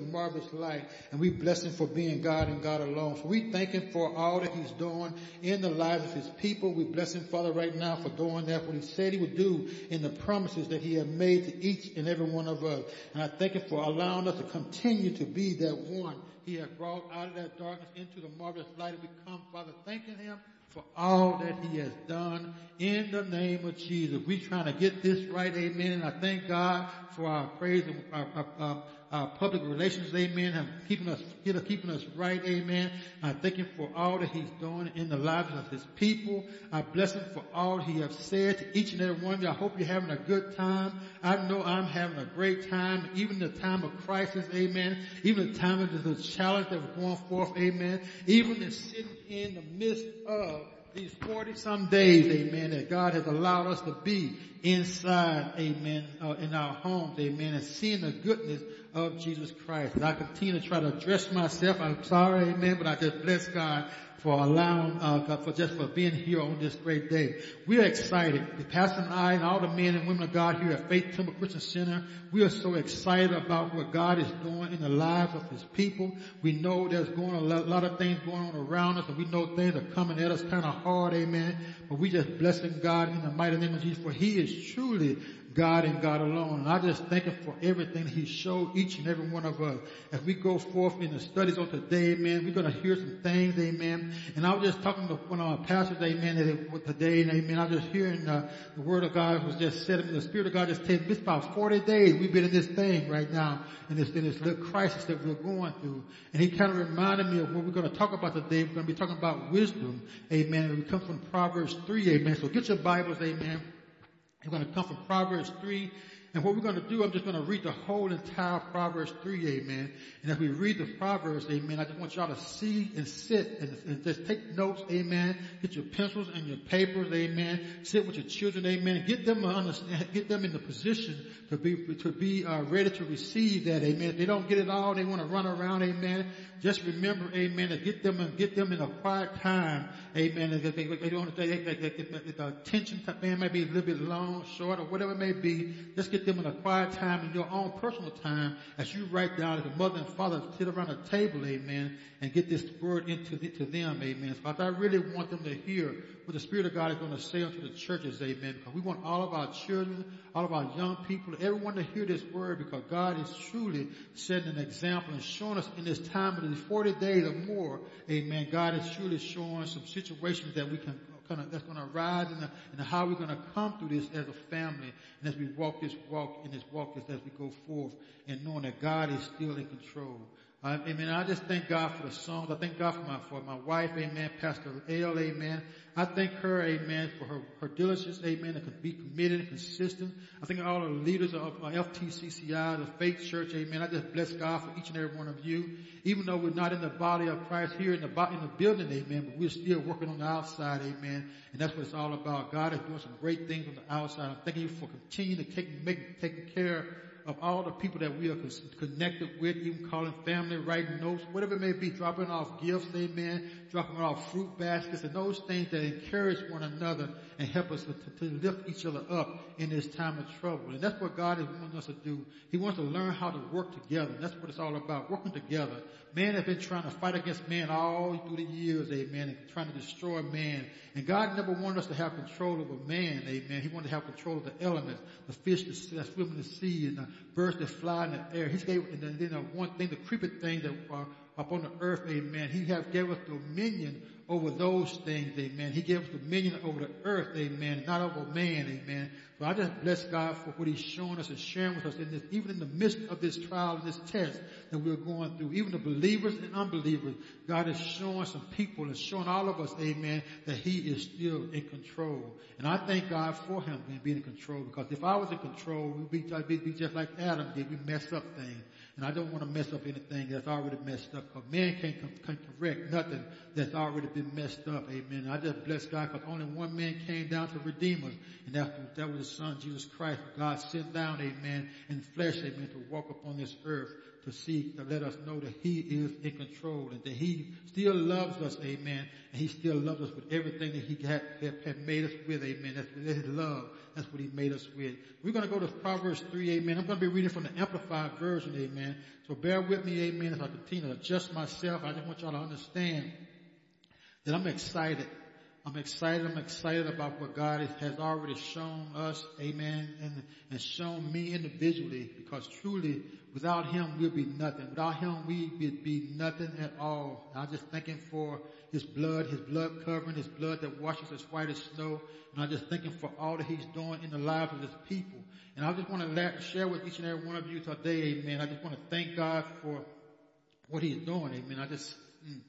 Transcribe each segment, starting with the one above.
marvelous light and we bless him for being God and God alone. So we thank him for all that he's doing in the lives of his people. We bless him, Father, right now for doing that, what he said he would do in the promises that he had made to each and every one of us. And I thank him for allowing us to continue to be that one he has brought out of that darkness into the marvelous light. And we come, Father, thanking him for all that he has done in the name of Jesus. We trying to get this right, amen. And I thank God for our praise and our, our, our, our public relations, amen, keeping us, keeping us right, amen. I thank him for all that he's doing in the lives of his people. I bless him for all he has said to each and every one of you. I hope you're having a good time. I know I'm having a great time, even the time of crisis, amen. Even the time of the challenge that was going forth, amen. Even the sitting in the midst of these 40 some days, amen, that God has allowed us to be inside, amen, uh, in our homes, amen, and seeing the goodness of Jesus Christ. And I continue to try to address myself. I'm sorry, amen, but I just bless God for allowing, uh, God, for just for being here on this great day. We are excited. The pastor and I and all the men and women of God here at Faith Temple Christian Center, we are so excited about what God is doing in the lives of His people. We know there's going a lot of things going on around us and we know things are coming at us kind of hard, amen. But we just blessing God in the mighty name of Jesus for He is truly God and God alone. And I just thank Him for everything He showed each and every one of us. As we go forth in the studies on today, amen, we're going to hear some things, amen. And I was just talking to one of our pastors, amen, today, and amen. I was just hearing uh, the Word of God was just said, the Spirit of God just said, it's about 40 days we've been in this thing right now, in this, in this little crisis that we're going through. And He kind of reminded me of what we're going to talk about today. We're going to be talking about wisdom, amen. And we come from Proverbs 3, amen. So get your Bibles, amen. We're going to come from Proverbs 3 and what we're going to do, I'm just going to read the whole entire Proverbs 3, amen. And as we read the Proverbs, amen, I just want y'all to see and sit and, and just take notes, amen. Get your pencils and your papers, amen. Sit with your children, amen. Get them, understand, get them in the position to be, to be uh, ready to receive that, amen. If they don't get it all, they want to run around, amen. Just remember, amen, to get them and get them in a quiet time, amen. If they, they don't, they, the attention time may be a little bit long, short, or whatever it may be. Just get them in a quiet time in your own personal time as you write down as a mother and father sit around a table, amen, and get this word into to them, amen. So I really want them to hear what the Spirit of God is going to say unto the churches, amen, because we want all of our children, all of our young people, everyone to hear this word because God is truly setting an example and showing us in this time of these 40 days or more, amen, God is truly showing some situations that we can gonna, that's gonna rise and, and how we're gonna come through this as a family and as we walk this walk in this walk as, as we go forth and knowing that God is still in control. Uh, amen. I just thank God for the songs. I thank God for my, for my wife. Amen. Pastor L. Amen. I thank her. Amen. For her, her diligence. Amen. To be committed and consistent. I thank all the leaders of uh, FTCCI, the faith church. Amen. I just bless God for each and every one of you. Even though we're not in the body of Christ here in the, in the building. Amen. But we're still working on the outside. Amen. And that's what it's all about. God is doing some great things on the outside. I'm thanking you for continuing to take, make, taking care of all the people that we are connected with, even calling family, writing notes, whatever it may be, dropping off gifts, amen, dropping off fruit baskets and those things that encourage one another and help us to, to lift each other up in this time of trouble. And that's what God is wanting us to do. He wants to learn how to work together. That's what it's all about, working together. Man have been trying to fight against man all through the years, amen, and trying to destroy man. And God never wanted us to have control over man, amen. He wanted to have control of the elements, the fish that swim in the sea and the birds that fly in the air. He gave, and then, the one thing, the creepy thing that uh, are upon the earth, amen. He have gave us dominion over those things, amen. He gave us dominion over the earth, amen, not over man, amen. So I just bless God for what He's showing us and sharing with us in this, even in the midst of this trial and this test that we're going through. Even the believers and unbelievers, God is showing some people and showing all of us, amen, that He is still in control. And I thank God for Him being in control because if I was in control, we'd be, I'd be just like Adam did. We mess up things. And I don't want to mess up anything that's already messed up. Because man can't, can't correct nothing that's already been messed up. Amen. I just bless God because only one man came down to redeem us. And that, that was son, Jesus Christ. God sent down, amen, in flesh, amen, to walk upon this earth to see, to let us know that He is in control and that He still loves us, amen. And He still loves us with everything that He had, had made us with, amen. That's His love. That's what He made us with. We're going to go to Proverbs 3, amen. I'm going to be reading from the Amplified Version, amen. So bear with me, amen, as I continue to adjust myself. I just want y'all to understand that I'm excited I'm excited. I'm excited about what God has already shown us. Amen. And, and shown me individually because truly without him we'll be nothing. Without him we would be nothing at all. And I'm just thanking for his blood, his blood covering, his blood that washes as white as snow. And I'm just thanking for all that he's doing in the lives of his people. And I just want to share with each and every one of you today, amen. I just want to thank God for what he's doing, amen. I just, mm,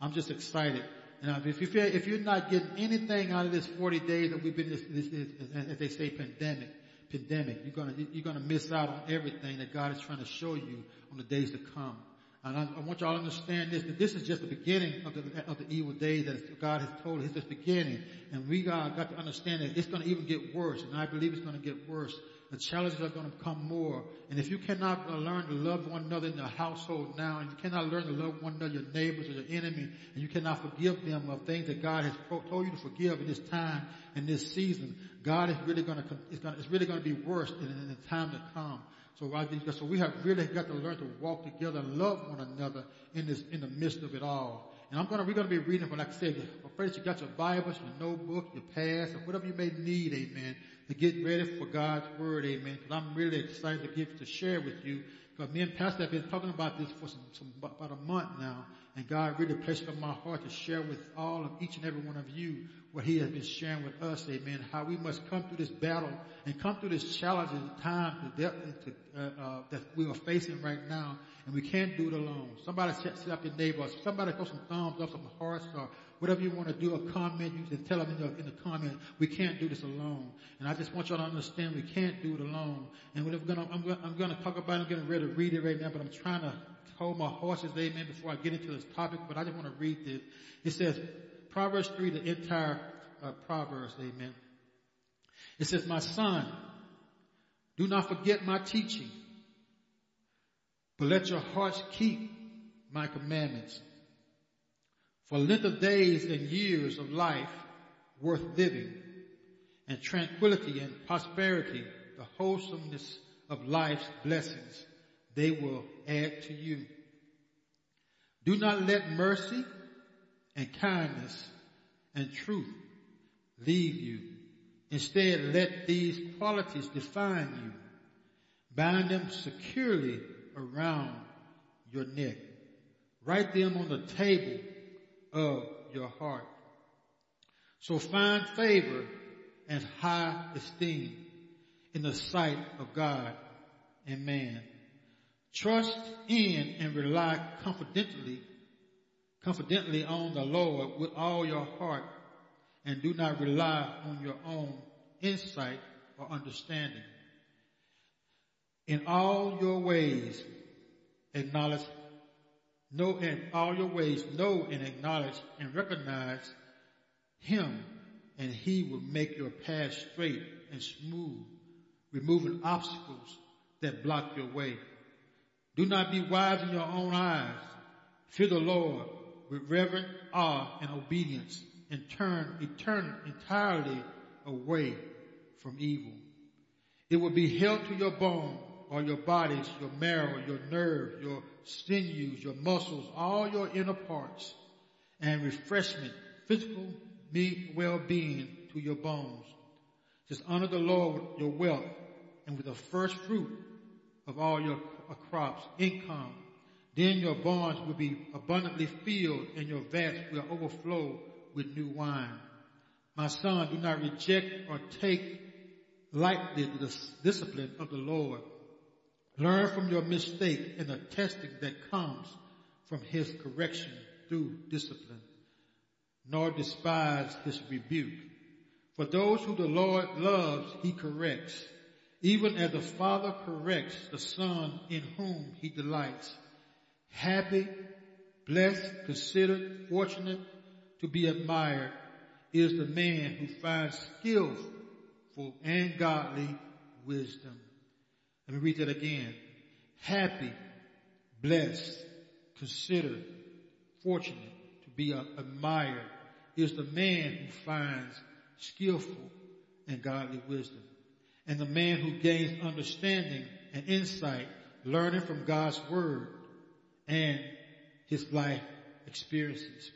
I'm just excited. Now, if you feel, if you're not getting anything out of this 40 days that we've been this, this, this as they say, pandemic, pandemic, you're gonna, you're gonna miss out on everything that God is trying to show you on the days to come. And I, I want y'all to understand this, that this is just the beginning of the, of the evil days that God has told us. It's just beginning. And we got, got to understand that it's gonna even get worse. And I believe it's gonna get worse the challenges are going to become more. And if you cannot learn to love one another in the household now, and you cannot learn to love one another, your neighbors or your enemy, and you cannot forgive them of things that God has told you to forgive in this time, in this season, God is really going to, it's, going to, it's really going to be worse in, in the time to come. So, so we have really got to learn to walk together and love one another in this, in the midst of it all. And I'm gonna, we're gonna be reading from, like I said, first you got your Bibles, your notebook, your pass, or whatever you may need, amen to get ready for God's word, amen. Because I'm really excited to give to share with you. Because me and Pastor have been talking about this for some, some about a month now, and God really placed it on my heart to share with all of each and every one of you what He has been sharing with us, amen. How we must come through this battle and come through this challenge the time to, to, uh, uh, that we are facing right now, and we can't do it alone. Somebody set, set up your neighbor. Somebody throw some thumbs up, some hearts, or whatever you want to do, a comment, you can tell them in the, in the comment, we can't do this alone. And I just want y'all to understand we can't do it alone. And we're gonna, I'm gonna, I'm gonna talk about it, I'm getting ready to read it right now, but I'm trying to hold my horses, amen, before I get into this topic, but I just want to read this. It says, Proverbs 3, the entire uh, Proverbs, amen. It says, my son, do not forget my teaching, but let your hearts keep my commandments for length of days and years of life worth living, and tranquility and prosperity, the wholesomeness of life's blessings, they will add to you. Do not let mercy and kindness and truth leave you. Instead, let these qualities define you. Bind them securely around your neck. Write them on the table of your heart. So find favor and high esteem in the sight of God and man. Trust in and rely confidently, confidently on the Lord with all your heart and do not rely on your own insight or understanding. In all your ways, acknowledge Know in all your ways, know and acknowledge and recognize Him, and He will make your path straight and smooth, removing obstacles that block your way. Do not be wise in your own eyes. Fear the Lord with reverent awe and obedience, and turn, turn entirely away from evil. It will be held to your bone or your bodies, your marrow, your nerve, your sinews, your muscles, all your inner parts, and refreshment, physical well-being to your bones. Just honor the Lord with your wealth and with the first fruit of all your crops, income. Then your barns will be abundantly filled and your vats will overflow with new wine. My son, do not reject or take lightly the discipline of the Lord Learn from your mistake and the testing that comes from his correction through discipline, nor despise his rebuke. For those who the Lord loves, he corrects, even as the Father corrects the Son in whom he delights. Happy, blessed, considered, fortunate, to be admired is the man who finds skillful and godly wisdom. Let me read that again. Happy, blessed, considered, fortunate, to be admired is the man who finds skillful and godly wisdom. And the man who gains understanding and insight, learning from God's word and his life experiences.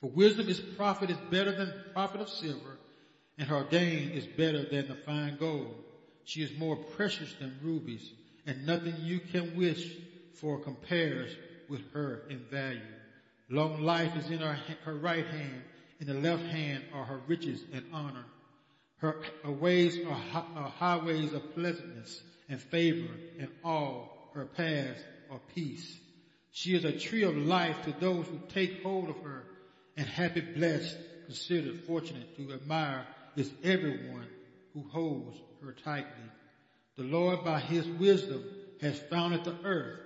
For wisdom is profit is better than profit of silver, and her gain is better than the fine gold. She is more precious than rubies, and nothing you can wish for compares with her in value. Long life is in her, her right hand, in the left hand are her riches and honor. Her, her ways are, are highways of pleasantness and favor, and all her paths are peace. She is a tree of life to those who take hold of her, and happy, blessed, considered, fortunate to admire is everyone who holds her tightly. The Lord by his wisdom has founded the earth.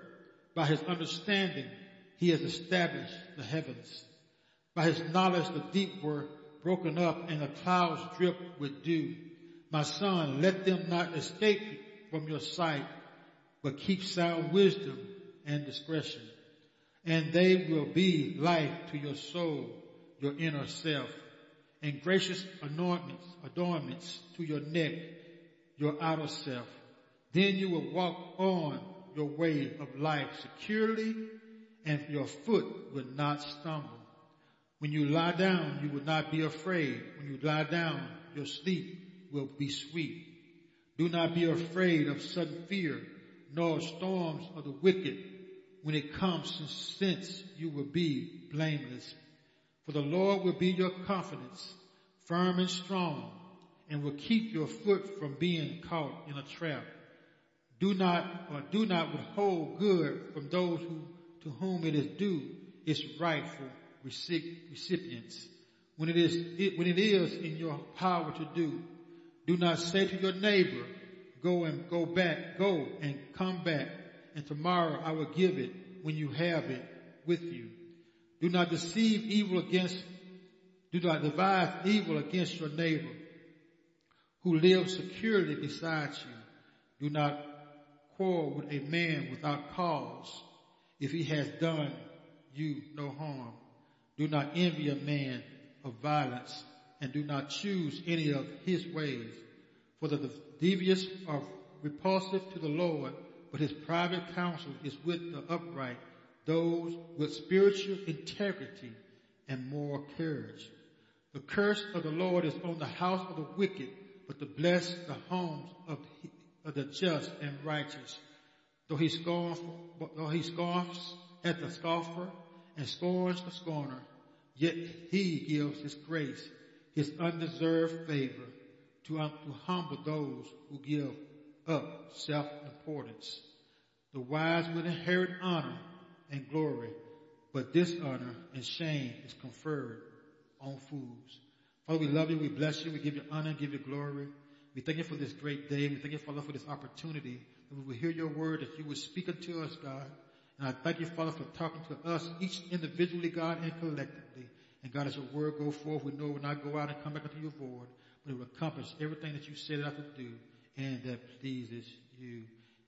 By his understanding, he has established the heavens. By his knowledge, the deep were broken up and the clouds dripped with dew. My son, let them not escape from your sight, but keep sound wisdom and discretion. And they will be life to your soul, your inner self, and gracious adornments, adornments to your neck, your outer self. Then you will walk on your way of life securely and your foot will not stumble. When you lie down, you will not be afraid. When you lie down, your sleep will be sweet. Do not be afraid of sudden fear, nor storms of the wicked when it comes, since you will be blameless. For the Lord will be your confidence, firm and strong, and will keep your foot from being caught in a trap. Do not, or do not withhold good from those who to whom it is due its rightful recipients. When it is, when it is in your power to do, do not say to your neighbor, go and go back, go and come back, and tomorrow I will give it when you have it with you. Do not deceive evil against, do not devise evil against your neighbor who lives securely beside you. Do not quarrel with a man without cause if he has done you no harm. Do not envy a man of violence and do not choose any of his ways. For the devious are repulsive to the Lord, but his private counsel is with the upright, those with spiritual integrity and moral courage. The curse of the Lord is on the house of the wicked, but to bless the homes of the just and righteous. Though he scoffs, though he scoffs at the scoffer and scorns the scorner, yet he gives his grace, his undeserved favor to, um, to humble those who give up self-importance. The wise will inherit honor and glory, but dishonor and shame is conferred on fools. Father, we love you, we bless you, we give you honor and give you glory. We thank you for this great day. We thank you, Father, for this opportunity that we will hear your word, that you will speak unto us, God. And I thank you, Father, for talking to us, each individually, God, and collectively. And God, as your word go forth, we know it will not go out and come back unto your void, but it will accomplish everything that you set out to do and that pleases you.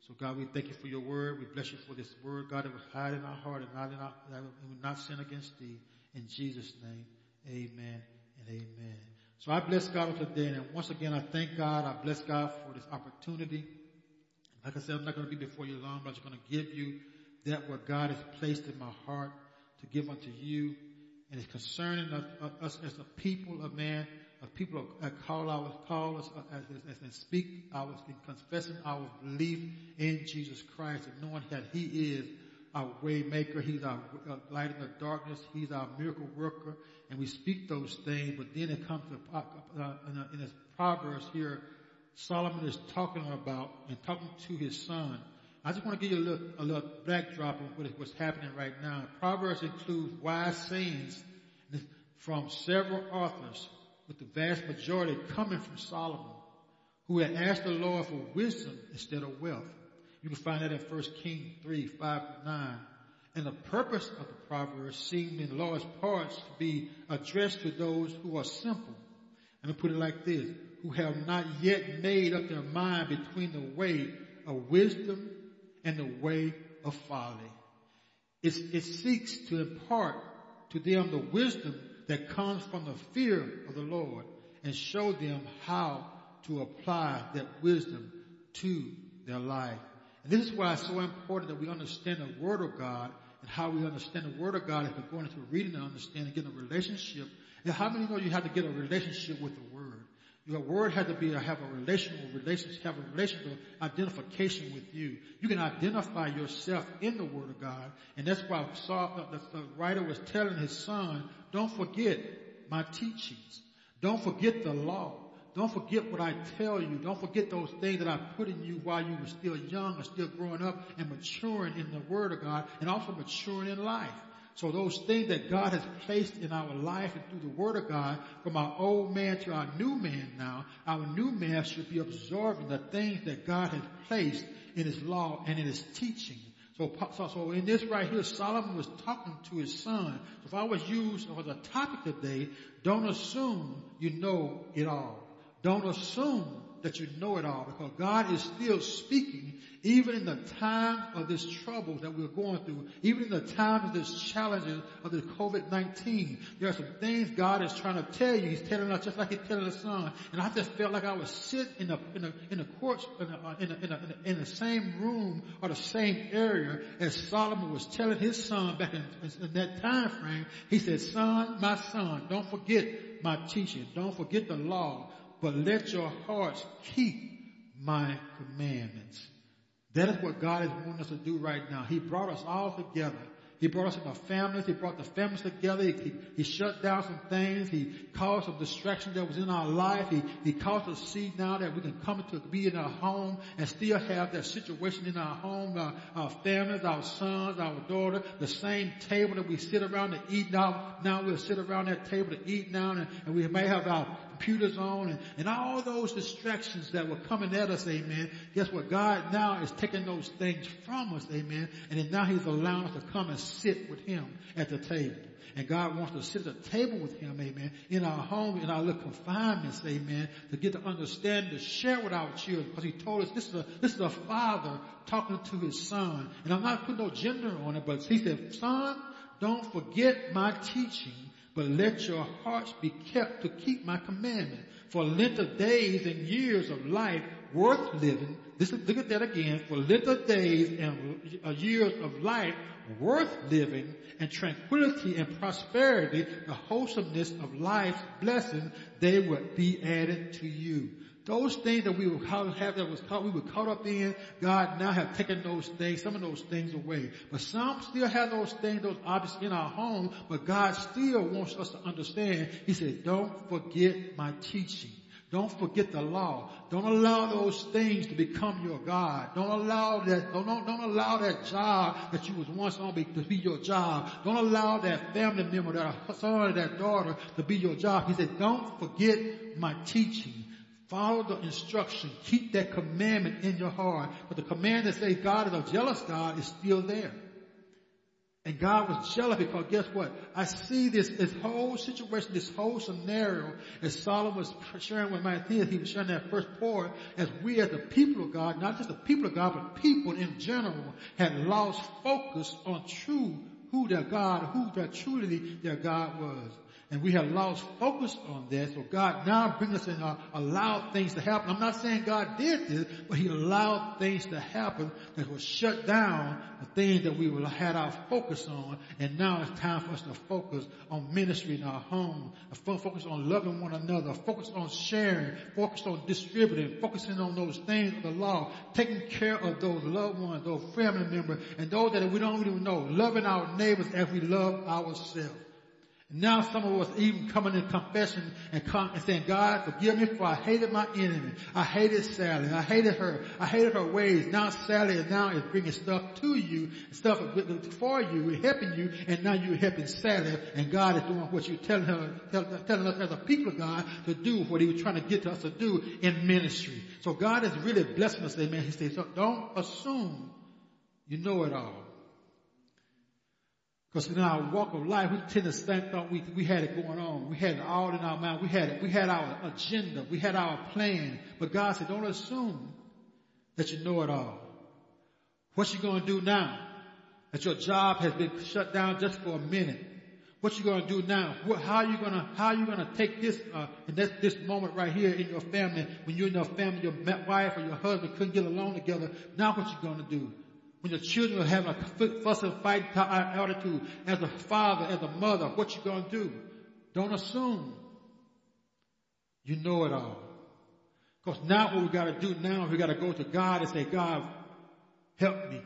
So God, we thank you for your word. We bless you for this word, God, that will hide in our heart and not in our, that we will not sin against thee. In Jesus' name, amen and amen. So I bless God for today. And once again, I thank God. I bless God for this opportunity. Like I said, I'm not going to be before you long, but I'm just going to give you that what God has placed in my heart to give unto you. And it's concerning us as a people of man, a people that call our, call us uh, and speak our, confessing our belief in Jesus Christ and knowing that He is our way maker. He's our uh, light in the darkness. He's our miracle worker. And we speak those things, but then it comes to, uh, uh in, in his Proverbs here, Solomon is talking about and talking to his son. I just want to give you a little, a little backdrop of what's happening right now. Proverbs includes wise sayings from several authors, with the vast majority coming from Solomon, who had asked the Lord for wisdom instead of wealth. You can find that in 1 Kings 3, 5 9. And the purpose of the proverb seem in large parts to be addressed to those who are simple. Let me put it like this, who have not yet made up their mind between the way of wisdom and the way of folly. It, it seeks to impart to them the wisdom that comes from the fear of the Lord and show them how to apply that wisdom to their life. And this is why it's so important that we understand the Word of God and how we understand the Word of God if we're going into reading and understanding, getting a relationship. And how many know you have to get a relationship with the Word? Your word has to be uh, have a relational relationship, have a relational identification with you. You can identify yourself in the Word of God, and that's why Saul, uh, the, the writer was telling his son, "Don't forget my teachings. Don't forget the law. Don't forget what I tell you. Don't forget those things that I put in you while you were still young and still growing up and maturing in the Word of God, and also maturing in life." So those things that God has placed in our life and through the Word of God, from our old man to our new man now, our new man should be absorbing the things that God has placed in His law and in His teaching. So, so, so in this right here, Solomon was talking to his son. So if I was used as a topic today, don't assume you know it all. Don't assume that you know it all because God is still speaking even in the time of this trouble that we're going through, even in the time of this challenges of the COVID-19. There are some things God is trying to tell you. He's telling us just like he's telling the son. And I just felt like I was sitting in a, in a, in a court, in, a, uh, in, a, in, a, in the same room or the same area as Solomon was telling his son back in, in that time frame. He said, son, my son, don't forget my teaching. Don't forget the law but let your hearts keep my commandments. That is what God is wanting us to do right now. He brought us all together. He brought us in our families. He brought the families together. He, he, he, shut down some things. He caused some distraction that was in our life. He, he caused us to see now that we can come to be in our home and still have that situation in our home, our, our families, our sons, our daughter, the same table that we sit around to eat now. Now we'll sit around that table to eat now and, and we may have our computers on and, and all those distractions that were coming at us, amen. Guess what? God now is taking those things from us, amen. And now He's allowing us to come and sit with Him at the table. And God wants to sit at the table with Him, amen, in our home, in our little confinements, amen, to get to understand, to share with our children. Because He told us this is a, this is a father talking to his son. And I'm not putting no gender on it, but He said, son, don't forget my teaching but let your hearts be kept to keep my commandment. For length of days and years of life worth living. This is, look at that again. For length of days and uh, years of life worth living and tranquility and prosperity, the wholesomeness of life's blessings, they will be added to you. Those things that we would have that was caught, we were caught up in, God now have taken those things, some of those things away. But some still have those things, those objects in our home, but God still wants us to understand. He said, don't forget my teaching. Don't forget the law. Don't allow those things to become your God. Don't allow that, don't, don't allow that job that you was once on be, to be your job. Don't allow that family member, that son, that daughter to be your job. He said, don't forget my teaching. Follow the instruction. Keep that commandment in your heart. But the command that says God is a jealous God is still there. And God was jealous because guess what? I see this, this whole situation, this whole scenario as Solomon was sharing with Matthew, he was sharing that first part as we as the people of God, not just the people of God, but people in general had lost focus on true who their God, who their truly their God was. And we have lost focus on that. So God now brings us in, uh, allowed things to happen. I'm not saying God did this, but He allowed things to happen that will shut down the things that we will had our focus on. And now it's time for us to focus on ministry in our home, focus on loving one another, focus on sharing, focus on distributing, focusing on those things of the law, taking care of those loved ones, those family members, and those that we don't even know, loving our neighbors as we love ourselves. Now some of us even coming in confession and, and saying, God, forgive me for I hated my enemy. I hated Sally. I hated her. I hated her ways. Now Sally is now is bringing stuff to you, stuff for you, helping you, and now you're helping Sally, and God is doing what you're telling her, telling us as a people of God to do, what He was trying to get us to do in ministry. So God is really blessing us, amen. He says, so don't assume you know it all. Because in our walk of life, we tend to think thought we, we had it going on. We had it all in our mind. We had it. We had our agenda. We had our plan. But God said, don't assume that you know it all. What you going to do now? that your job has been shut down just for a minute. What you gonna do now? What, how you gonna how you gonna take this uh, in this, this moment right here in your family when you and your family, your wife or your husband couldn't get along together? Now what you gonna do? When your children are having a fuss and fight uh, attitude, as a father, as a mother, what you gonna do? Don't assume. You know it all. Because now what we gotta do now, we gotta go to God and say, God, help me.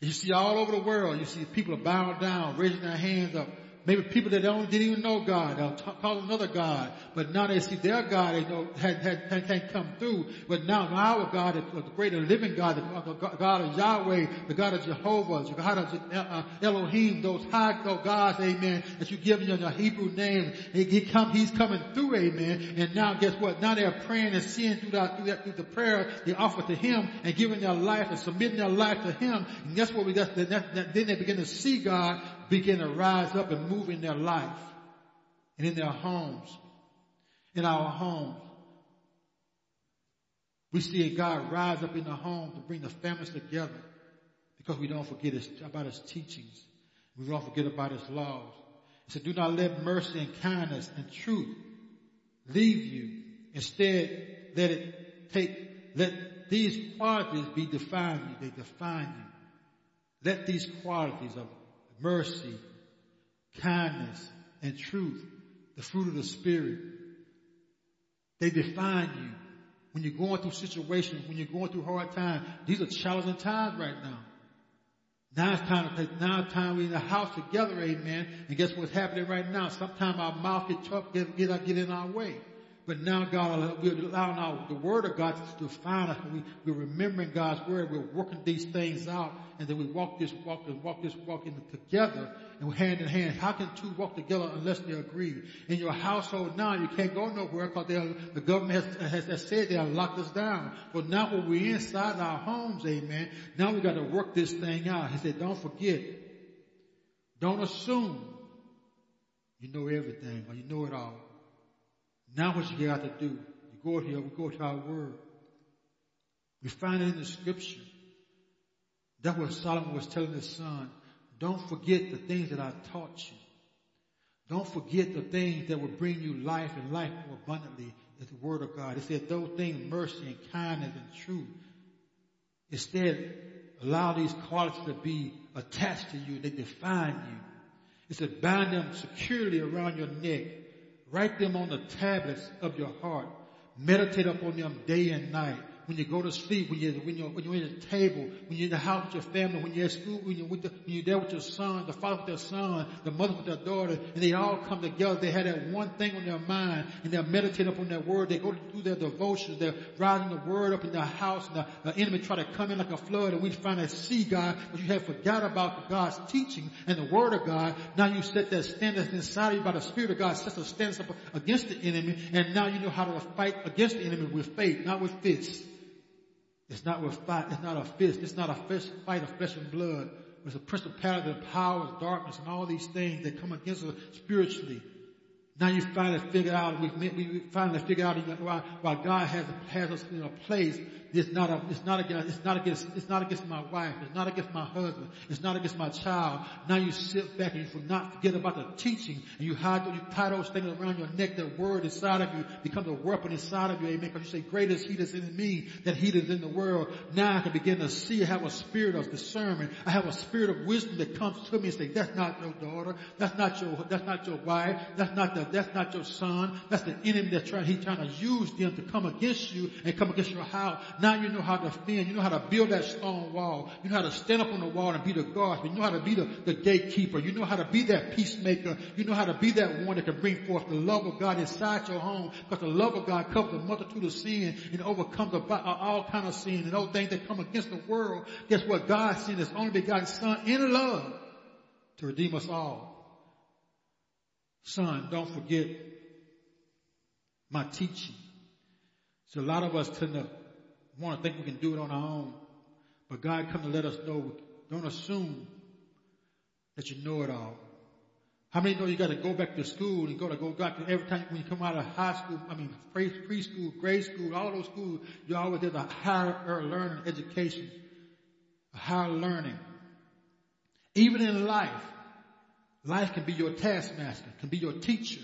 And you see all over the world, you see people are bowing down, raising their hands up, Maybe people that don't, didn't even know God, they'll t- call another God, but now they see their God, they know, had, had, can't come through. But now our God is the greater living God, the God of Yahweh, the God of Jehovah, the God of uh, Elohim, those high those gods, amen, that you give in your Hebrew name, He, he come, he's coming through, amen. And now guess what? Now they're praying and seeing through that, through that, through the prayer they offer to Him and giving their life and submitting their life to Him. And guess what we got? Then they begin to see God begin to rise up and move in their life and in their homes, in our homes. We see God rise up in the home to bring the families together because we don't forget his, about his teachings. We don't forget about his laws. He said, do not let mercy and kindness and truth leave you. Instead, let it take, let these qualities be defined you. They define you. Let these qualities of mercy, kindness, and truth, the fruit of the Spirit. They define you. When you're going through situations, when you're going through hard times, these are challenging times right now. Now it's time to now it's time we're in the house together, amen. And guess what's happening right now? Sometimes our mouth get tough, get, get, get in our way. But now God, we're allowing our, the word of God to define us. We, we're remembering God's word. We're working these things out and then we walk this walk and walk this walk in together and hand in hand. How can two walk together unless they agree? In your household now, you can't go nowhere because the government has, has, said they have locked us down. But now when we're inside our homes, amen, now we got to work this thing out. He said, don't forget. Don't assume you know everything or you know it all. Now what you got to do, you go here, we go to our word. We find it in the scripture. That's what Solomon was telling his son. Don't forget the things that I taught you. Don't forget the things that will bring you life and life more abundantly is the word of God. It said those things, mercy and kindness and truth. Instead, allow these qualities to be attached to you. They define you. It said bind them securely around your neck. Write them on the tablets of your heart. Meditate upon them day and night when you go to sleep, when you're, when you're, when you're at the table, when you're in the house with your family, when you're at school, when you're, with the, when you're there with your son, the father with their son, the mother with their daughter, and they all come together. They have that one thing on their mind, and they're meditating upon their word. They go to do their devotions. They're rising the word up in their house, and the, the enemy try to come in like a flood, and we finally see God, but you have forgot about God's teaching and the word of God. Now you set that standard inside of you by the Spirit of God, sets a stance up against the enemy, and now you know how to fight against the enemy with faith, not with fists. It's not with fight, it's not a fist, it's not a fight of flesh and blood. It's a principality of powers, darkness, and all these things that come against us spiritually. Now you finally figure out, we, we finally figure out why, why God has, has us in a place it's not a, it's not against, it's not against, it's not against my wife. It's not against my husband. It's not against my child. Now you sit back and you will not forget about the teaching and you hide, you tie those things around your neck. The word inside of you becomes a weapon inside of you. Amen. Because you say, greater is he that's in me than he that's in the world. Now I can begin to see, I have a spirit of discernment. I have a spirit of wisdom that comes to me and say, that's not your daughter. That's not your, that's not your wife. That's not the, that's not your son. That's the enemy that's trying, he's trying to use them to come against you and come against your house. Now you know how to defend. You know how to build that stone wall. You know how to stand up on the wall and be the guardsman. You know how to be the, the gatekeeper. You know how to be that peacemaker. You know how to be that one that can bring forth the love of God inside your home because the love of God covers a multitude of sin and overcomes all kind of sin and those things that come against the world. Guess what? God sent his only begotten son in love to redeem us all. Son, don't forget my teaching. So a lot of us tend to want to think we can do it on our own. But God come to let us know, don't assume that you know it all. How many know you got to go back to school and go to go back to every time when you come out of high school, I mean preschool, grade school, all those schools, you always did a higher learning education, a higher learning. Even in life, life can be your taskmaster, can be your teacher.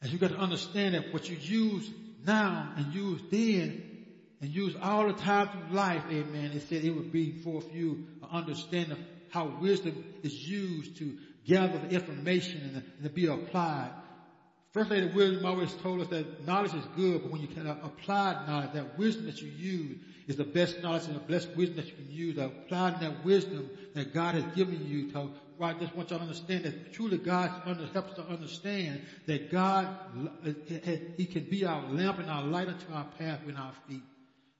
And you got to understand that what you use now and use then and use all the time through life, amen, it said it would be for you an understanding of how wisdom is used to gather the information and, and to be applied. First Lady Wisdom always told us that knowledge is good, but when you can apply knowledge, that wisdom that you use is the best knowledge and the best wisdom that you can use. Applying that wisdom that God has given you to I just want you to understand that truly God helps to understand that God, eh, eh, He can be our lamp and our light unto our path with our feet.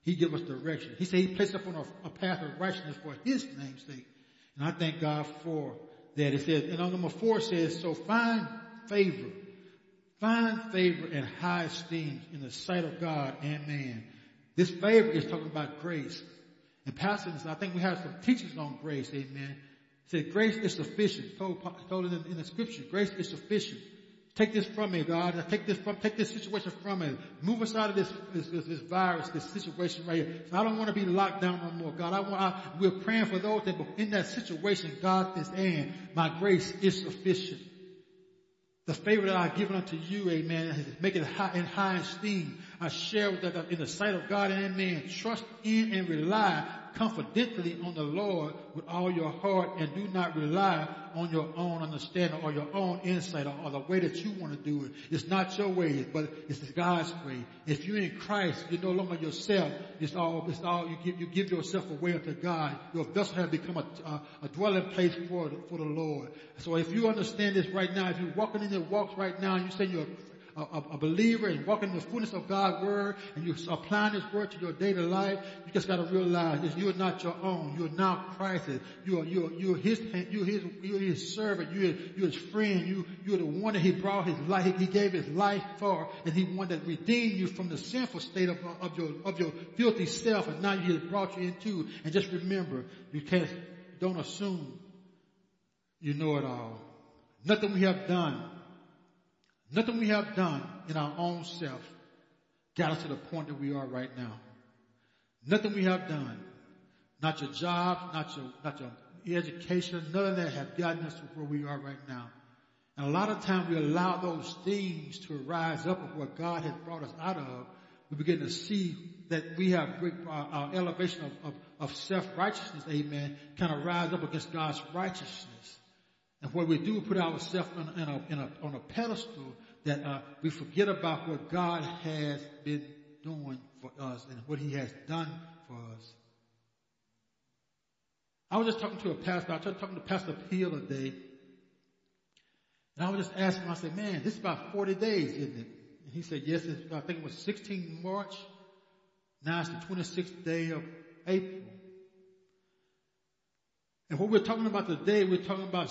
He give us direction. He said He placed us on a, a path of righteousness for His name's sake. And I thank God for that. It says, and on number four says, so find favor. Find favor and high esteem in the sight of God and man. This favor is talking about grace. And pastors, I think we have some teachings on grace, amen. Said grace is sufficient. Told, told in, in the scripture, grace is sufficient. Take this from me, God. Take this from, take this situation from me. Move us out of this, this, this, virus, this situation right here. So I don't want to be locked down no more, God. I want, I, we're praying for those that in that situation, God is in. My grace is sufficient. The favor that I've given unto you, amen, make it high, in high esteem. I share with that in the sight of God and man. Trust in and rely confidently on the Lord with all your heart and do not rely on your own understanding or your own insight or, or the way that you want to do it. It's not your way, but it's God's way. If you're in Christ, you're no longer yourself. It's all, it's all, you give, you give yourself away unto God. Your vessel has become a, a, a dwelling place for, for the Lord. So if you understand this right now, if you're walking in your walks right now and you say you're a, a, believer and walking in the fullness of God's word and you're applying this word to your daily life, you just got to realize that you're not your own. You're now Christ's. You're, you're, you're his, you're his, you're his servant. You're, you're his friend. You, you're the one that he brought his life. He gave his life for and he wanted to redeem you from the sinful state of, of your, of your filthy self and now he has brought you into and just remember, you can't, don't assume you know it all. Nothing we have done Nothing we have done in our own self got us to the point that we are right now. Nothing we have done, not your job, not your, not your education, none of that have gotten us to where we are right now. And a lot of times we allow those things to rise up of what God has brought us out of. We begin to see that we have great, our, our elevation of, of, of self-righteousness, amen, kind of rise up against God's righteousness. And what we do, put ourselves in, in, a, in a, on a pedestal that uh, we forget about what God has been doing for us and what He has done for us. I was just talking to a pastor. I was talking to Pastor Peel today, and I was just asking him. I said, "Man, this is about 40 days, isn't it?" And he said, "Yes, I think it was 16 March. Now it's the 26th day of April." And what we're talking about today, we're talking about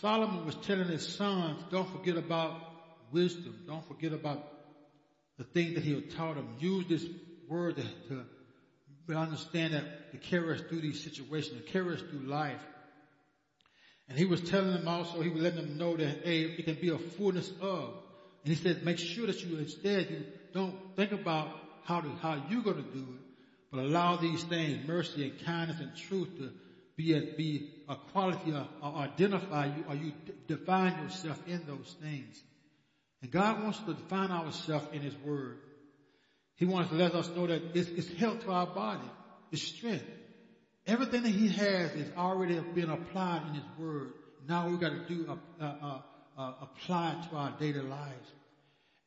Solomon was telling his sons, "Don't forget about wisdom. Don't forget about the things that he taught them. Use this word to, to understand that to carry us through these situations, to carry us through life. And he was telling them also, he was letting them know that, hey, it can be a fullness of. And he said, make sure that you instead, you don't think about how to, how you're going to do it, but allow these things, mercy and kindness and truth to be a, be a quality or, or identify you or you define yourself in those things. And God wants to define ourselves in His Word. He wants to let us know that it's, it's health to our body. It's strength. Everything that He has is already been applied in His Word. Now we've got to do uh, uh, uh, apply it to our daily lives.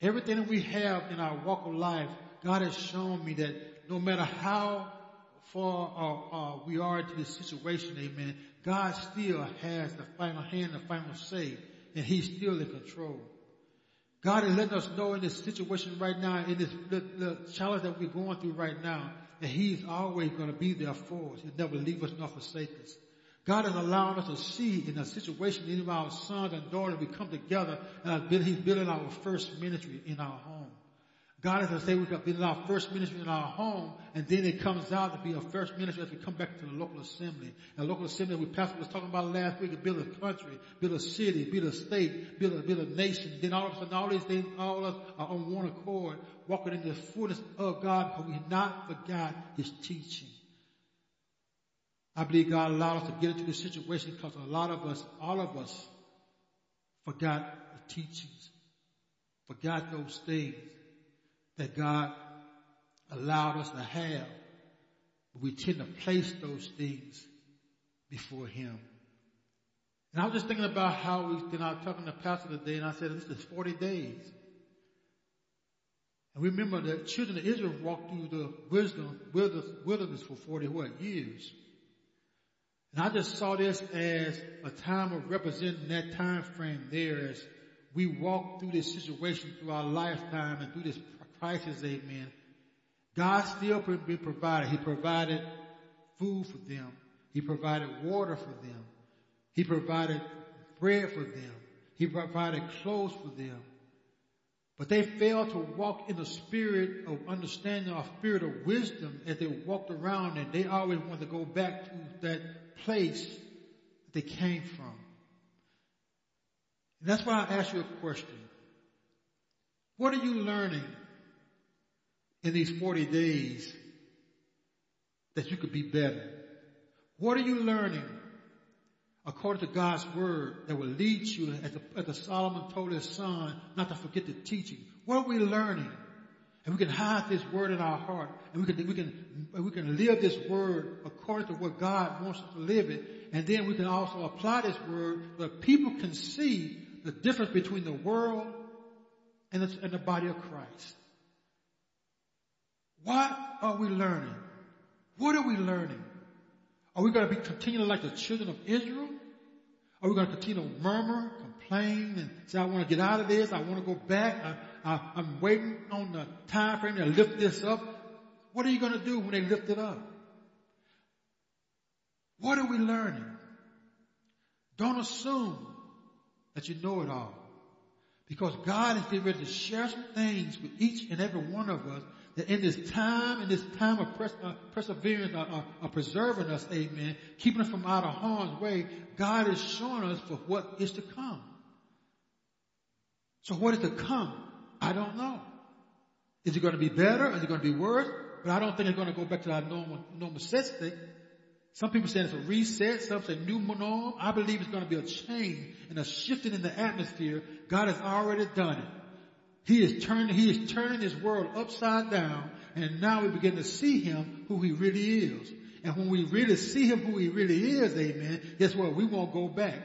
Everything that we have in our walk of life, God has shown me that no matter how far uh, uh, we are into this situation, amen, God still has the final hand, the final say, and He's still in control. God is letting us know in this situation right now, in this the, the challenge that we're going through right now, that He's always going to be there for us. He'll never leave us nor forsake us. God is allowing us to see in a situation, of our sons and daughters, we come together and He's building our first ministry in our home. God is to say we've been in our first ministry in our home, and then it comes out to be a first ministry as we come back to the local assembly. And the local assembly, we pastor was talking about last week, build a country, build a city, build a state, build a, build a nation. Then all of a sudden, all these things, all of us are on one accord, walking in the fullness of God, but we not forgot His teaching. I believe God allowed us to get into this situation because a lot of us, all of us, forgot the teachings, forgot those things that God allowed us to have. We tend to place those things before Him. And I was just thinking about how we, then I was talking to the Pastor today and I said, this is 40 days. And remember the children of Israel walked through the wisdom, wilderness for 40 what? Years. And I just saw this as a time of representing that time frame there as we walk through this situation through our lifetime and through this crisis, amen. God still been provided. He provided food for them. He provided water for them. He provided bread for them. He provided clothes for them. But they failed to walk in the spirit of understanding or spirit of wisdom as they walked around and they always wanted to go back to that place that they came from. And that's why I ask you a question. What are you learning in these 40 days that you could be better? What are you learning according to God's word that will lead you, as, the, as the Solomon told his son, not to forget the teaching? What are we learning? And we can hide this word in our heart, and we can we can we can live this word according to what God wants us to live it, and then we can also apply this word so that people can see the difference between the world and the, and the body of Christ. What are we learning? What are we learning? Are we going to be continuing like the children of Israel? Are we going to continue to murmur, complain, and say, I want to get out of this, I want to go back, I, I'm waiting on the time frame to lift this up. What are you going to do when they lift it up? What are we learning? Don't assume that you know it all. Because God is getting ready to share some things with each and every one of us that in this time, in this time of pers- uh, perseverance, uh, uh, uh, preserving us, amen, keeping us from out of harm's way, God is showing us for what is to come. So what is to come? I don't know. Is it going to be better? Is it going to be worse? But I don't think it's going to go back to our normal, normal state. Some people say it's a reset. Some say new norm. I believe it's going to be a change and a shifting in the atmosphere. God has already done it. He is turning, he is turning this world upside down and now we begin to see him who he really is. And when we really see him who he really is, amen, guess what? We won't go back.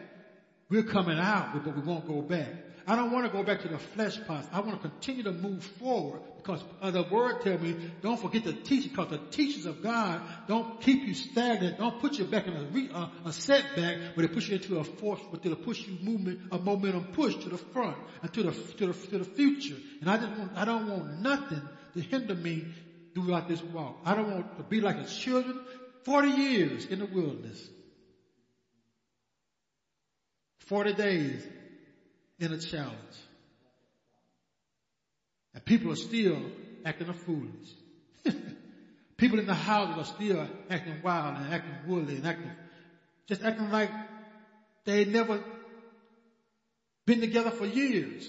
We're coming out, but we won't go back. I don't want to go back to the flesh parts. I want to continue to move forward because the word tells me don't forget the teaching because the teachings of God don't keep you stagnant. Don't put you back in a, re, uh, a setback, but it push you into a force, but it'll push you movement, a momentum push to the front and to the, to the, to the future. And I just want, I don't want nothing to hinder me throughout this walk. I don't want to be like his children 40 years in the wilderness. 40 days in a challenge. And people are still acting a foolish. people in the houses are still acting wild and acting woolly and acting, just acting like they never been together for years.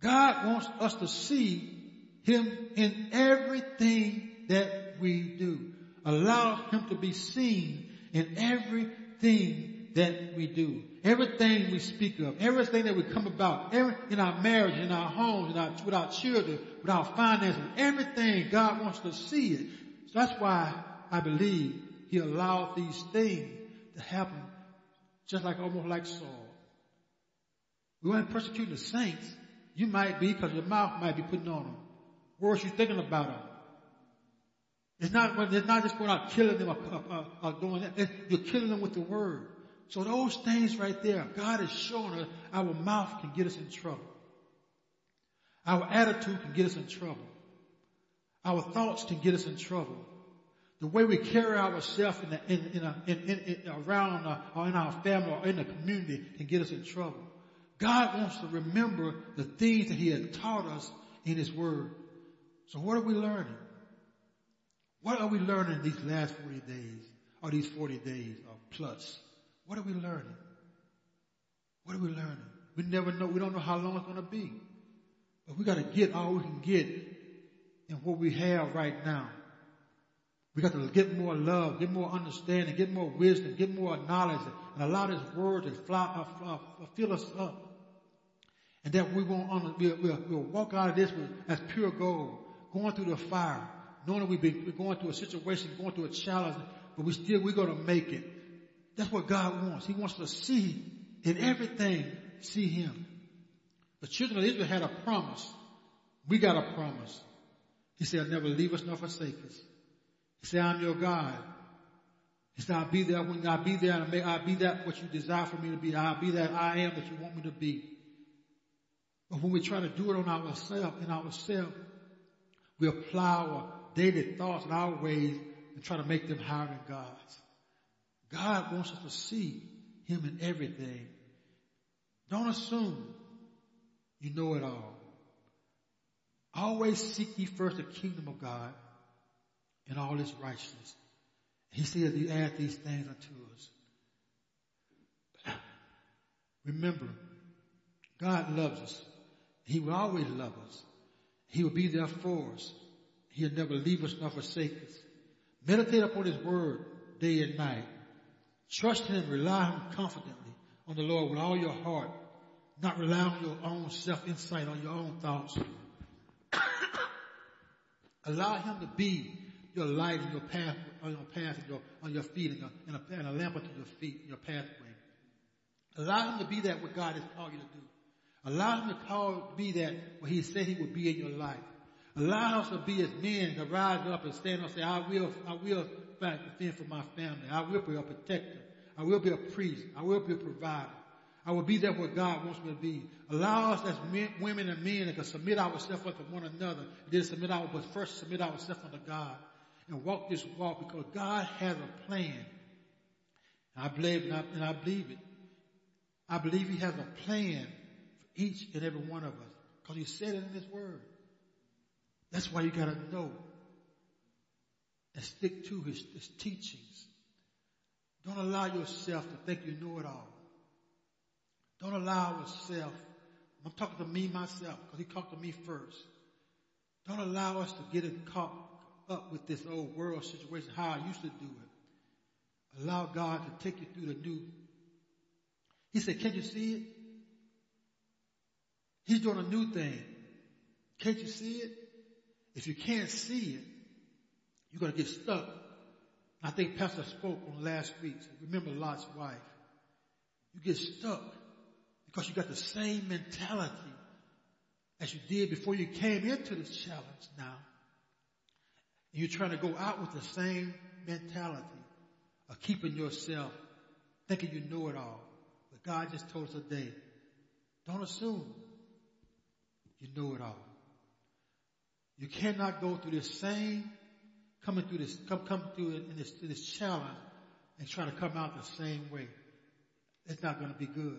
God wants us to see Him in everything that we do. Allow Him to be seen in everything that we do. Everything we speak of, everything that we come about, every, in our marriage, in our homes, in our, with our children, with our finances, everything, God wants to see it. So that's why I believe He allowed these things to happen just like almost like Saul. We weren't persecuting the saints. You might be because your mouth might be putting on them. Words you're thinking about them. It's not, it's not just going out killing them or, or, or doing that. You're killing them with the word. So those things right there, God is showing us our mouth can get us in trouble. Our attitude can get us in trouble. Our thoughts can get us in trouble. The way we carry ourselves in, in, in, in, around uh, or in our family or in the community can get us in trouble. God wants to remember the things that He had taught us in His Word. So what are we learning? What are we learning these last 40 days or these 40 days or plus? What are we learning? What are we learning? We never know. We don't know how long it's going to be. But we got to get all we can get in what we have right now. We got to get more love, get more understanding, get more wisdom, get more knowledge, and allow this word to fly, uh, uh, fill us up. And that we won't, we'll, we'll, we'll walk out of this with, as pure gold, going through the fire, knowing that we've been going through a situation, going through a challenge, but we still, we're going to make it. That's what God wants. He wants to see in everything, see Him. The children of Israel had a promise. We got a promise. He said, I'll never leave us nor forsake us. He said, I'm your God. He said, I'll be there when I'll be there and I'll be that what you desire for me to be. I'll be that I am that you want me to be. But when we try to do it on ourselves, in ourselves, we apply our daily thoughts and our ways and try to make them higher than God's. God wants us to see Him in everything. Don't assume you know it all. Always seek ye first the kingdom of God and all his righteousness. He says he add these things unto us. Remember, God loves us. He will always love us. He will be there for us. He'll never leave us nor forsake us. Meditate upon his word day and night. Trust him, rely him confidently on the Lord with all your heart. Not rely on your own self-insight, on your own thoughts. Allow him to be your light and your path, on your path and your, on your feet and, your, and, a, and a lamp unto your feet, your pathway. Allow him to be that what God has called you to do. Allow him to call, be that what he said he would be in your life. Allow us to be as men to rise up and stand up and say, I will, I will fight defend for my family. I will be a protector. I will be a priest. I will be a provider. I will be there where God wants me to be. Allow us as men, women and men to submit ourselves unto one another. Then submit our, but first submit ourselves unto God and walk this walk because God has a plan. I believe, and I, and I believe it. I believe He has a plan for each and every one of us because He said it in His Word. That's why you got to know and stick to His, His teachings. Don't allow yourself to think you know it all. Don't allow yourself, I'm talking to me myself because he talked to me first. Don't allow us to get caught up with this old world situation, how I used to do it. Allow God to take you through the new. He said, can you see it? He's doing a new thing. Can't you see it? If you can't see it, you're going to get stuck. I think Pastor spoke on last week. Remember Lot's wife. You get stuck because you got the same mentality as you did before you came into this challenge now. And you're trying to go out with the same mentality of keeping yourself thinking you know it all. But God just told us today, don't assume you know it all. You cannot go through this same, coming through this, come, come through in this, this challenge and try to come out the same way. It's not going to be good.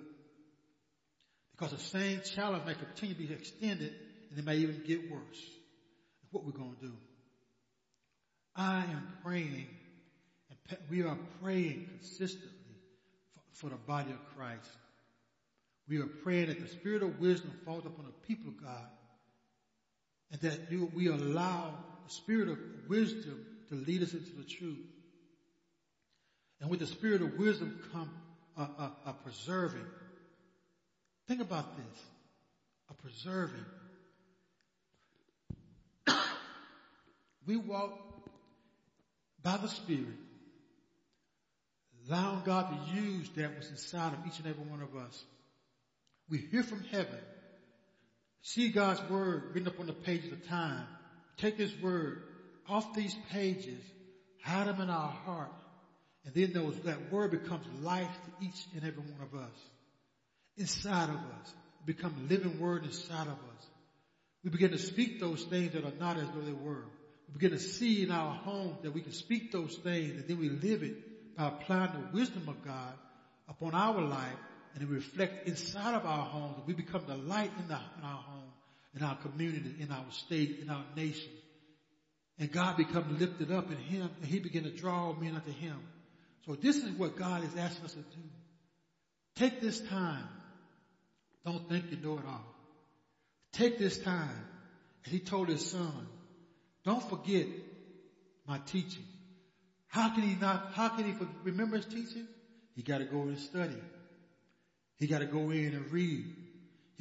Because the same challenge may continue to be extended and it may even get worse. What we're going to do. I am praying and we are praying consistently for, for the body of Christ. We are praying that the spirit of wisdom falls upon the people of God and that we allow spirit of wisdom to lead us into the truth. And with the spirit of wisdom come a, a, a preserving, Think about this. A preserving. we walk by the Spirit, allowing God to use that was inside of each and every one of us. We hear from heaven, see God's word written up on the pages of time, take His word off these pages, hide them in our heart, and then those, that word becomes life to each and every one of us inside of us. Become living word inside of us. We begin to speak those things that are not as though they were. We begin to see in our home that we can speak those things and then we live it by applying the wisdom of God upon our life and it reflect inside of our homes. We become the light in, the, in our home, in our community, in our state, in our nation. And God become lifted up in Him and He began to draw men unto Him. So this is what God is asking us to do. Take this time don't think you know it all. Take this time. And he told his son, don't forget my teaching. How can he not, how can he remember his teaching? He got to go and study. He got to go in and read.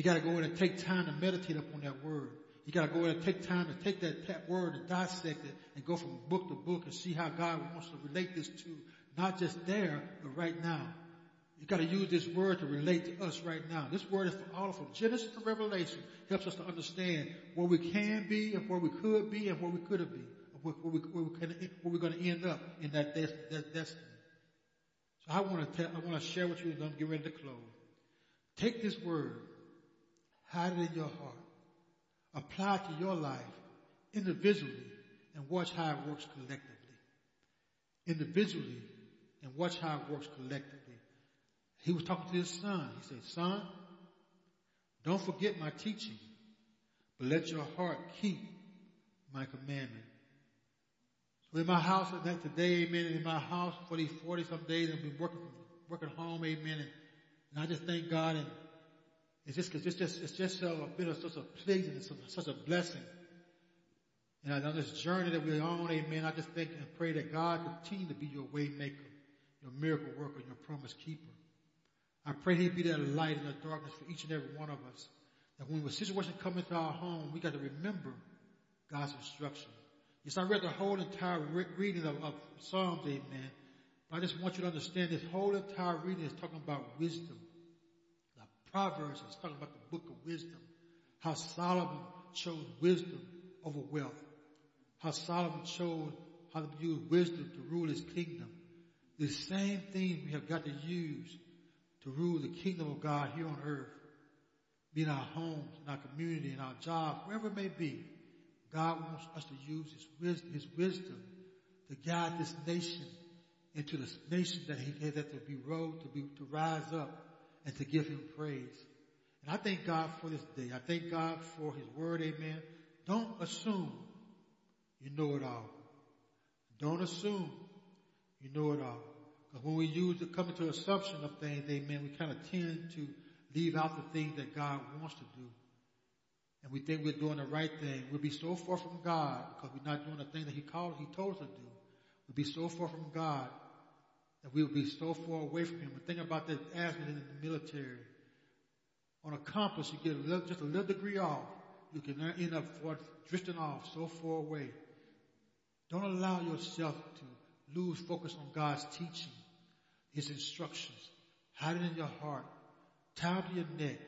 He got to go in and take time to meditate upon that word. You got to go in and take time to take that, that word and dissect it and go from book to book and see how God wants to relate this to not just there, but right now. You got to use this word to relate to us right now. This word is for all from Genesis to Revelation. Helps us to understand where we can be and where we could be and where we could have been. Where, we, where, we where we're going to end up in that, that, that destiny. So I want to tell, I want to share with you and I'm getting ready to close. Take this word, hide it in your heart, apply it to your life individually and watch how it works collectively. Individually and watch how it works collectively. He was talking to his son. He said, son, don't forget my teaching, but let your heart keep my commandment. So in my house that today, amen, in my house for these 40 some days, I've been working, working home, amen, and, and I just thank God and it's just, it's just, it's just bit of such a pleasing, it's such a blessing. And on this journey that we're on, amen, I just thank and pray that God continue to be your way maker, your miracle worker, your promise keeper. I pray He be that light in the darkness for each and every one of us. That when a situation comes into our home, we got to remember God's instruction. Yes, I read the whole entire re- reading of, of Psalms, amen. But I just want you to understand this whole entire reading is talking about wisdom. Proverbs is talking about the book of wisdom. How Solomon chose wisdom over wealth. How Solomon chose how to use wisdom to rule his kingdom. The same thing we have got to use to rule the kingdom of God here on earth. Be in our homes, in our community, in our jobs, wherever it may be. God wants us to use His wisdom, His wisdom to guide this nation into the nation that He that to be rose, to be, to rise up and to give Him praise. And I thank God for this day. I thank God for His word. Amen. Don't assume you know it all. Don't assume you know it all. Because when we use to come into assumption of things, amen, we kind of tend to leave out the things that God wants to do. And we think we're doing the right thing. We'll be so far from God because we're not doing the thing that He called, He told us to do. We'll be so far from God that we'll be so far away from Him. And think about that azimuth in the military. On a compass, you get a little, just a little degree off. You can end up drifting off so far away. Don't allow yourself to lose focus on God's teaching, His instructions. Hide it in your heart. Tie it to your neck.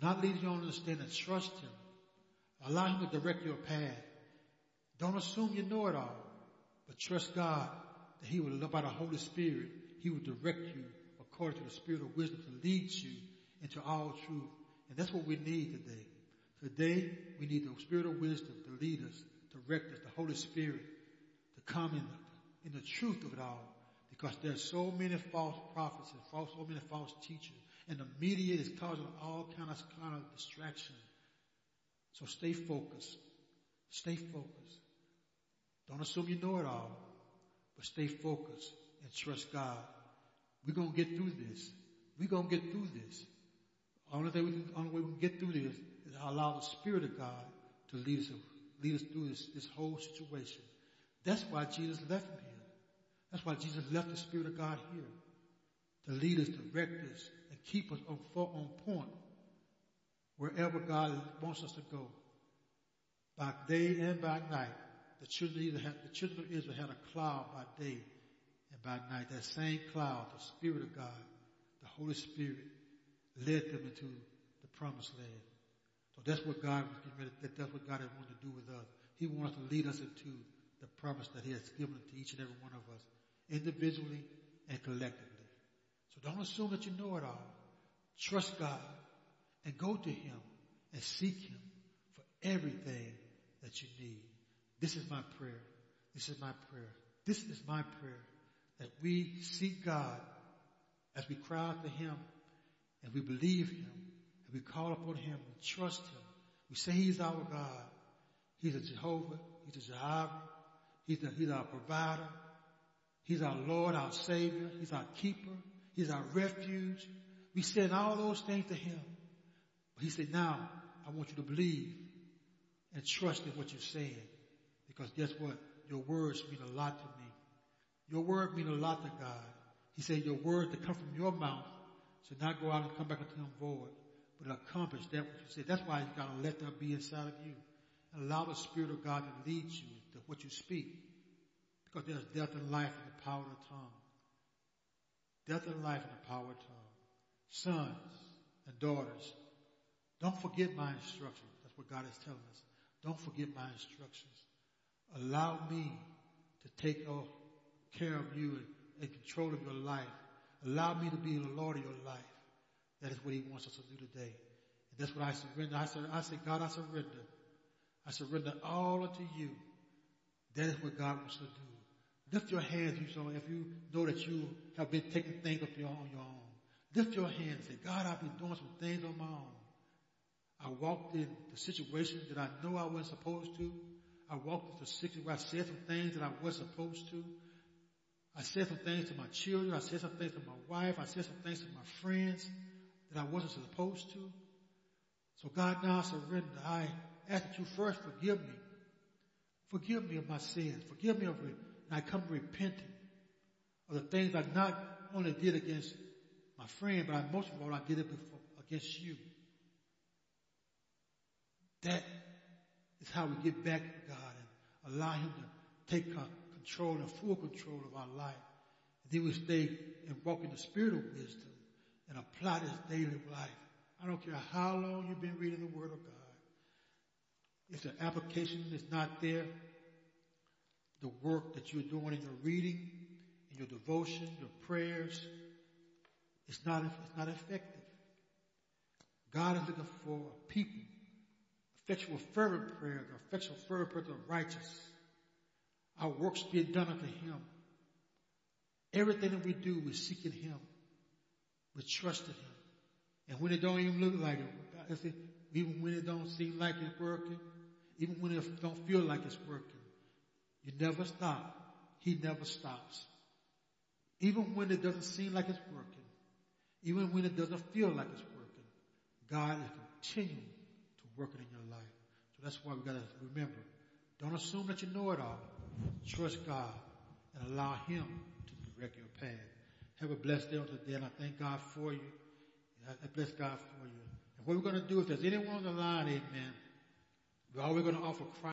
Not leading you on understanding. Trust Him. Allow Him to direct your path. Don't assume you know it all, but trust God that He will, by the Holy Spirit, He will direct you according to the Spirit of wisdom to lead you into all truth. And that's what we need today. Today, we need the Spirit of wisdom to lead us, direct us, the Holy Spirit to come in the, in the truth of it all. Because there's so many false prophets and false, so many false teachers. And the media is causing all kind of, kind of distraction. So stay focused. Stay focused. Don't assume you know it all, but stay focused and trust God. We're going to get through this. We're going to get through this. Only, thing we can, only way we can get through this is allow the Spirit of God to lead us, lead us through this, this whole situation. That's why Jesus left him here. That's why Jesus left the Spirit of God here. To lead us, direct us, and keep us on, on point wherever God wants us to go. By day and by night, the children, had, the children of Israel had a cloud by day and by night. That same cloud, the Spirit of God, the Holy Spirit, led them into the promised land. So that's what God was getting ready, that, that's what God had wanted to do with us. He wants to lead us into the promise that He has given to each and every one of us, individually and collectively. So don't assume that you know it all. Trust God and go to Him and seek Him for everything that you need. This is my prayer. This is my prayer. This is my prayer that we seek God as we cry out to Him and we believe Him and we call upon Him and trust Him. We say He's our God. He's a Jehovah. He's a Jehovah. He's, a, he's our provider. He's our Lord, our Savior. He's our keeper. He's our refuge. We said all those things to Him. But He said, now I want you to believe and trust in what you're saying. Because guess what? Your words mean a lot to me. Your word mean a lot to God. He said your word to come from your mouth should not go out and come back unto him void, but accomplish that what you said. That's why you gotta let that be inside of you. And allow the Spirit of God to lead you to what you speak. Because there's death and life in the power of the tongue. Death and life in the power of the tongue. Sons and daughters, don't forget my instructions. That's what God is telling us. Don't forget my instructions. Allow me to take care of you and, and control of your life. Allow me to be the Lord of your life. That is what he wants us to do today. And that's what I surrender. I say, I say, God, I surrender. I surrender all unto you. That is what God wants to do. Lift your hands, you know, if you know that you have been taking things up your, on your own. Lift your hands and say, God, I've been doing some things on my own. I walked in the situation that I know I wasn't supposed to. I walked into situations where I said some things that I wasn't supposed to. I said some things to my children. I said some things to my wife. I said some things to my friends that I wasn't supposed to. So God, now I surrender. I ask that you first forgive me. Forgive me of my sins. Forgive me of it. And I come repenting of the things I not only did against my friend, but I, most of all, I did it before, against you. That is how we get back to God and allow Him to take control and full control of our life. And then we stay and walk in the spirit of wisdom and apply this daily life. I don't care how long you've been reading the Word of God. If the application is not there, the work that you're doing in your reading, in your devotion, your prayers, it's not, it's not effective. God is looking for people, effectual fervent prayer, the effectual fervent prayer of the righteous. Our works being done unto Him. Everything that we do, we're seeking Him. We're trusting Him. And when it don't even look like it, even when it don't seem like it's working, even when it don't feel like it's working, you never stop. He never stops. Even when it doesn't seem like it's working, even when it doesn't feel like it's working, God is continuing to work in that's why we gotta remember. Don't assume that you know it all. Trust God and allow Him to direct your path. Have a blessed day on today and I thank God for you. I bless God for you. And what we're going to do, if there's anyone on the line, amen, we're always going to offer Christ.